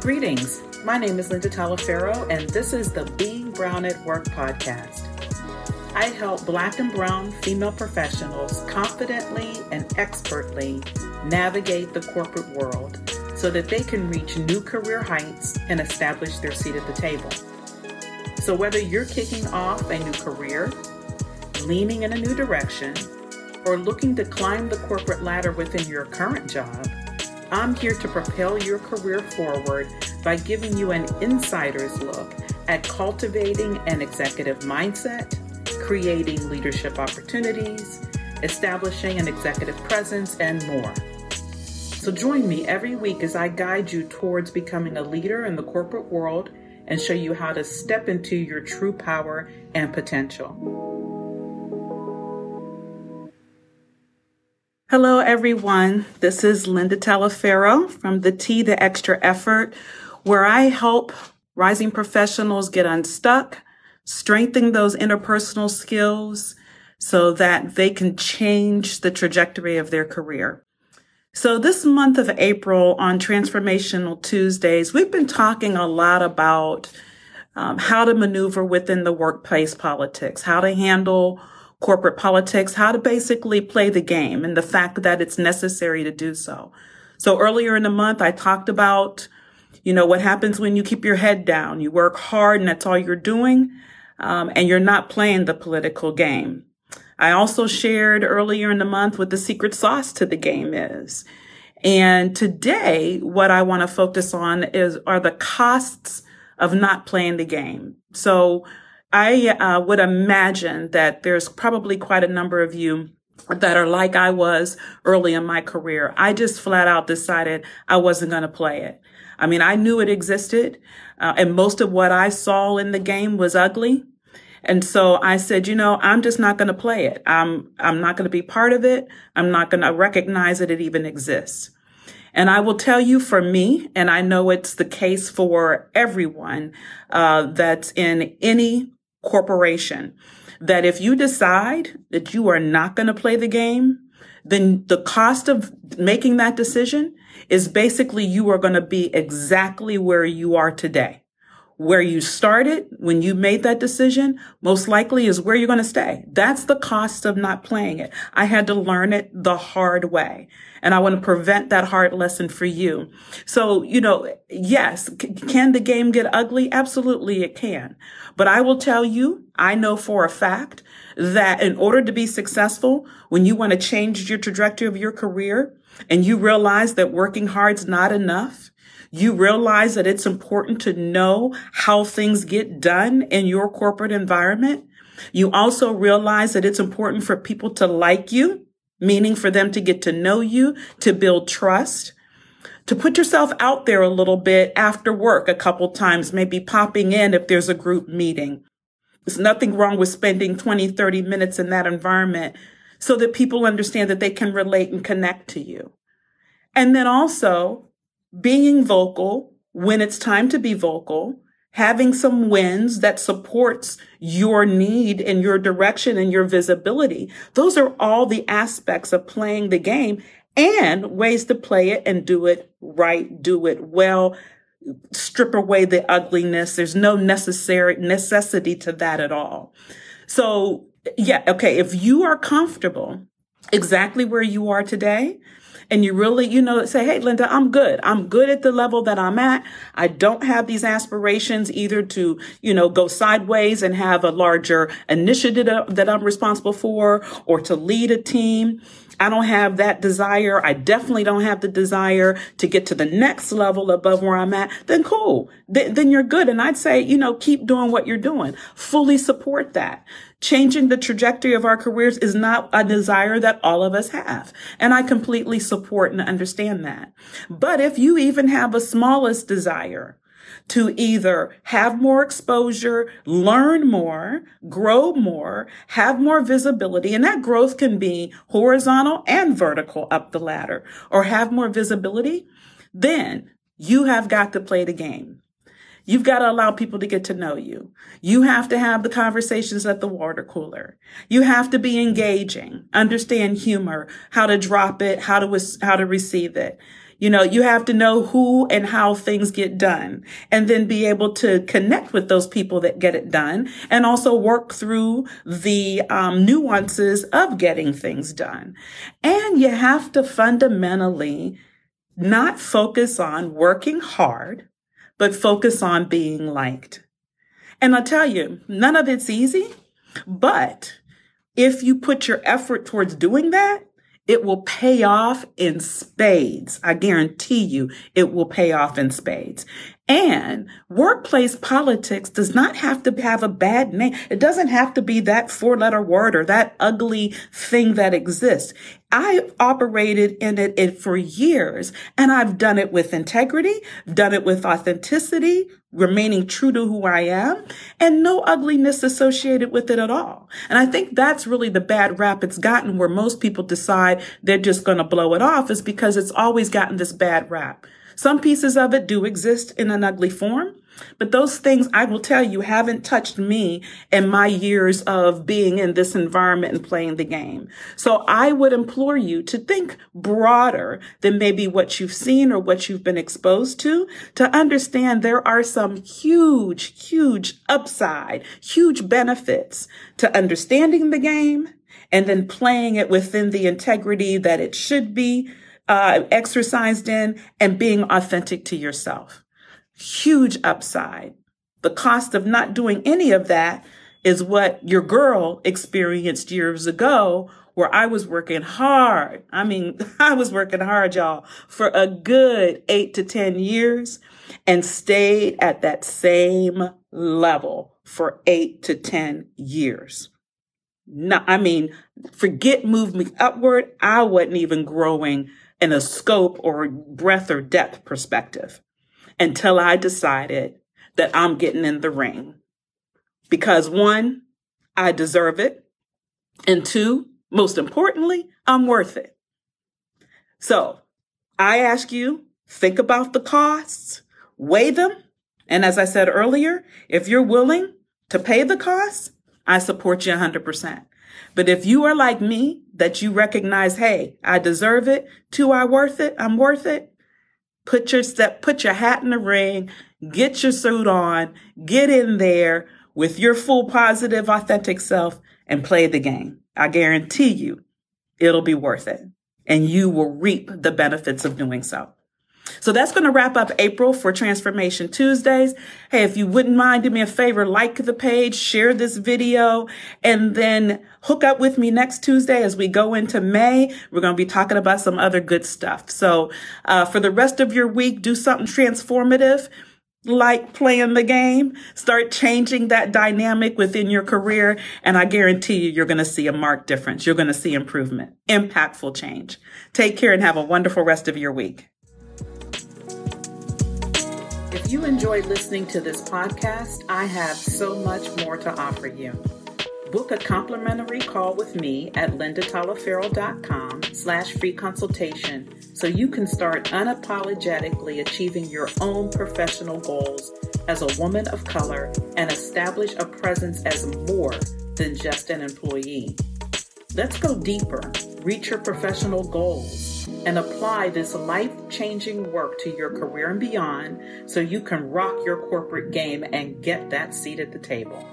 Greetings. My name is Linda Talaferro, and this is the Being Brown at Work podcast. I help Black and Brown female professionals confidently and expertly navigate the corporate world so that they can reach new career heights and establish their seat at the table. So, whether you're kicking off a new career, leaning in a new direction, or looking to climb the corporate ladder within your current job, I'm here to propel your career forward by giving you an insider's look at cultivating an executive mindset, creating leadership opportunities, establishing an executive presence, and more. So join me every week as I guide you towards becoming a leader in the corporate world and show you how to step into your true power and potential. Hello, everyone. This is Linda Talaferro from the T, the Extra Effort, where I help rising professionals get unstuck, strengthen those interpersonal skills so that they can change the trajectory of their career. So this month of April on Transformational Tuesdays, we've been talking a lot about um, how to maneuver within the workplace politics, how to handle corporate politics, how to basically play the game and the fact that it's necessary to do so. So earlier in the month, I talked about, you know, what happens when you keep your head down. You work hard and that's all you're doing. Um, and you're not playing the political game. I also shared earlier in the month what the secret sauce to the game is. And today, what I want to focus on is, are the costs of not playing the game. So I uh, would imagine that there's probably quite a number of you that are like I was early in my career. I just flat out decided I wasn't going to play it. I mean, I knew it existed, uh, and most of what I saw in the game was ugly. And so I said, you know, I'm just not going to play it. I'm, I'm not going to be part of it. I'm not going to recognize that it even exists. And I will tell you for me, and I know it's the case for everyone, uh, that's in any corporation that if you decide that you are not going to play the game, then the cost of making that decision is basically you are going to be exactly where you are today. Where you started when you made that decision, most likely is where you're going to stay. That's the cost of not playing it. I had to learn it the hard way. And I want to prevent that hard lesson for you. So, you know, yes, c- can the game get ugly? Absolutely it can. But I will tell you, I know for a fact that in order to be successful, when you want to change your trajectory of your career and you realize that working hard's not enough, you realize that it's important to know how things get done in your corporate environment. You also realize that it's important for people to like you meaning for them to get to know you, to build trust, to put yourself out there a little bit after work a couple times, maybe popping in if there's a group meeting. There's nothing wrong with spending 20, 30 minutes in that environment so that people understand that they can relate and connect to you. And then also being vocal when it's time to be vocal having some wins that supports your need and your direction and your visibility. Those are all the aspects of playing the game and ways to play it and do it right, do it well, strip away the ugliness. There's no necessary necessity to that at all. So yeah, okay. If you are comfortable exactly where you are today, and you really, you know, say, Hey, Linda, I'm good. I'm good at the level that I'm at. I don't have these aspirations either to, you know, go sideways and have a larger initiative that I'm responsible for or to lead a team. I don't have that desire. I definitely don't have the desire to get to the next level above where I'm at. Then cool. Th- then you're good. And I'd say, you know, keep doing what you're doing. Fully support that. Changing the trajectory of our careers is not a desire that all of us have. And I completely support and understand that. But if you even have a smallest desire, to either have more exposure, learn more, grow more, have more visibility. And that growth can be horizontal and vertical up the ladder or have more visibility. Then you have got to play the game. You've got to allow people to get to know you. You have to have the conversations at the water cooler. You have to be engaging, understand humor, how to drop it, how to, how to receive it. You know, you have to know who and how things get done and then be able to connect with those people that get it done and also work through the um, nuances of getting things done. And you have to fundamentally not focus on working hard, but focus on being liked. And I'll tell you, none of it's easy, but if you put your effort towards doing that, it will pay off in spades. I guarantee you it will pay off in spades. And workplace politics does not have to have a bad name. It doesn't have to be that four letter word or that ugly thing that exists. I operated in it, for years and I've done it with integrity, done it with authenticity, remaining true to who I am and no ugliness associated with it at all. And I think that's really the bad rap it's gotten where most people decide they're just going to blow it off is because it's always gotten this bad rap. Some pieces of it do exist in an ugly form, but those things I will tell you haven't touched me in my years of being in this environment and playing the game. So I would implore you to think broader than maybe what you've seen or what you've been exposed to, to understand there are some huge, huge upside, huge benefits to understanding the game and then playing it within the integrity that it should be uh, exercised in and being authentic to yourself. Huge upside. The cost of not doing any of that is what your girl experienced years ago where I was working hard. I mean, I was working hard, y'all, for a good eight to 10 years and stayed at that same level for eight to 10 years. No, I mean, forget moving upward. I wasn't even growing in a scope or breadth or depth perspective until I decided that I'm getting in the ring. Because one, I deserve it. And two, most importantly, I'm worth it. So I ask you, think about the costs, weigh them. And as I said earlier, if you're willing to pay the costs, I support you 100%. But if you are like me, that you recognize, hey, I deserve it. Two, I worth it. I'm worth it. Put your step, put your hat in the ring, get your suit on, get in there with your full positive, authentic self and play the game. I guarantee you it'll be worth it and you will reap the benefits of doing so. So that's going to wrap up April for Transformation Tuesdays. Hey, if you wouldn't mind, do me a favor, like the page, share this video, and then hook up with me next Tuesday as we go into May. We're going to be talking about some other good stuff. So, uh, for the rest of your week, do something transformative like playing the game, start changing that dynamic within your career. And I guarantee you, you're going to see a marked difference. You're going to see improvement, impactful change. Take care and have a wonderful rest of your week. You enjoyed listening to this podcast, I have so much more to offer you. Book a complimentary call with me at lindatalaferro.com slash free consultation so you can start unapologetically achieving your own professional goals as a woman of color and establish a presence as more than just an employee. Let's go deeper, reach your professional goals and apply this life changing work to your career and beyond so you can rock your corporate game and get that seat at the table.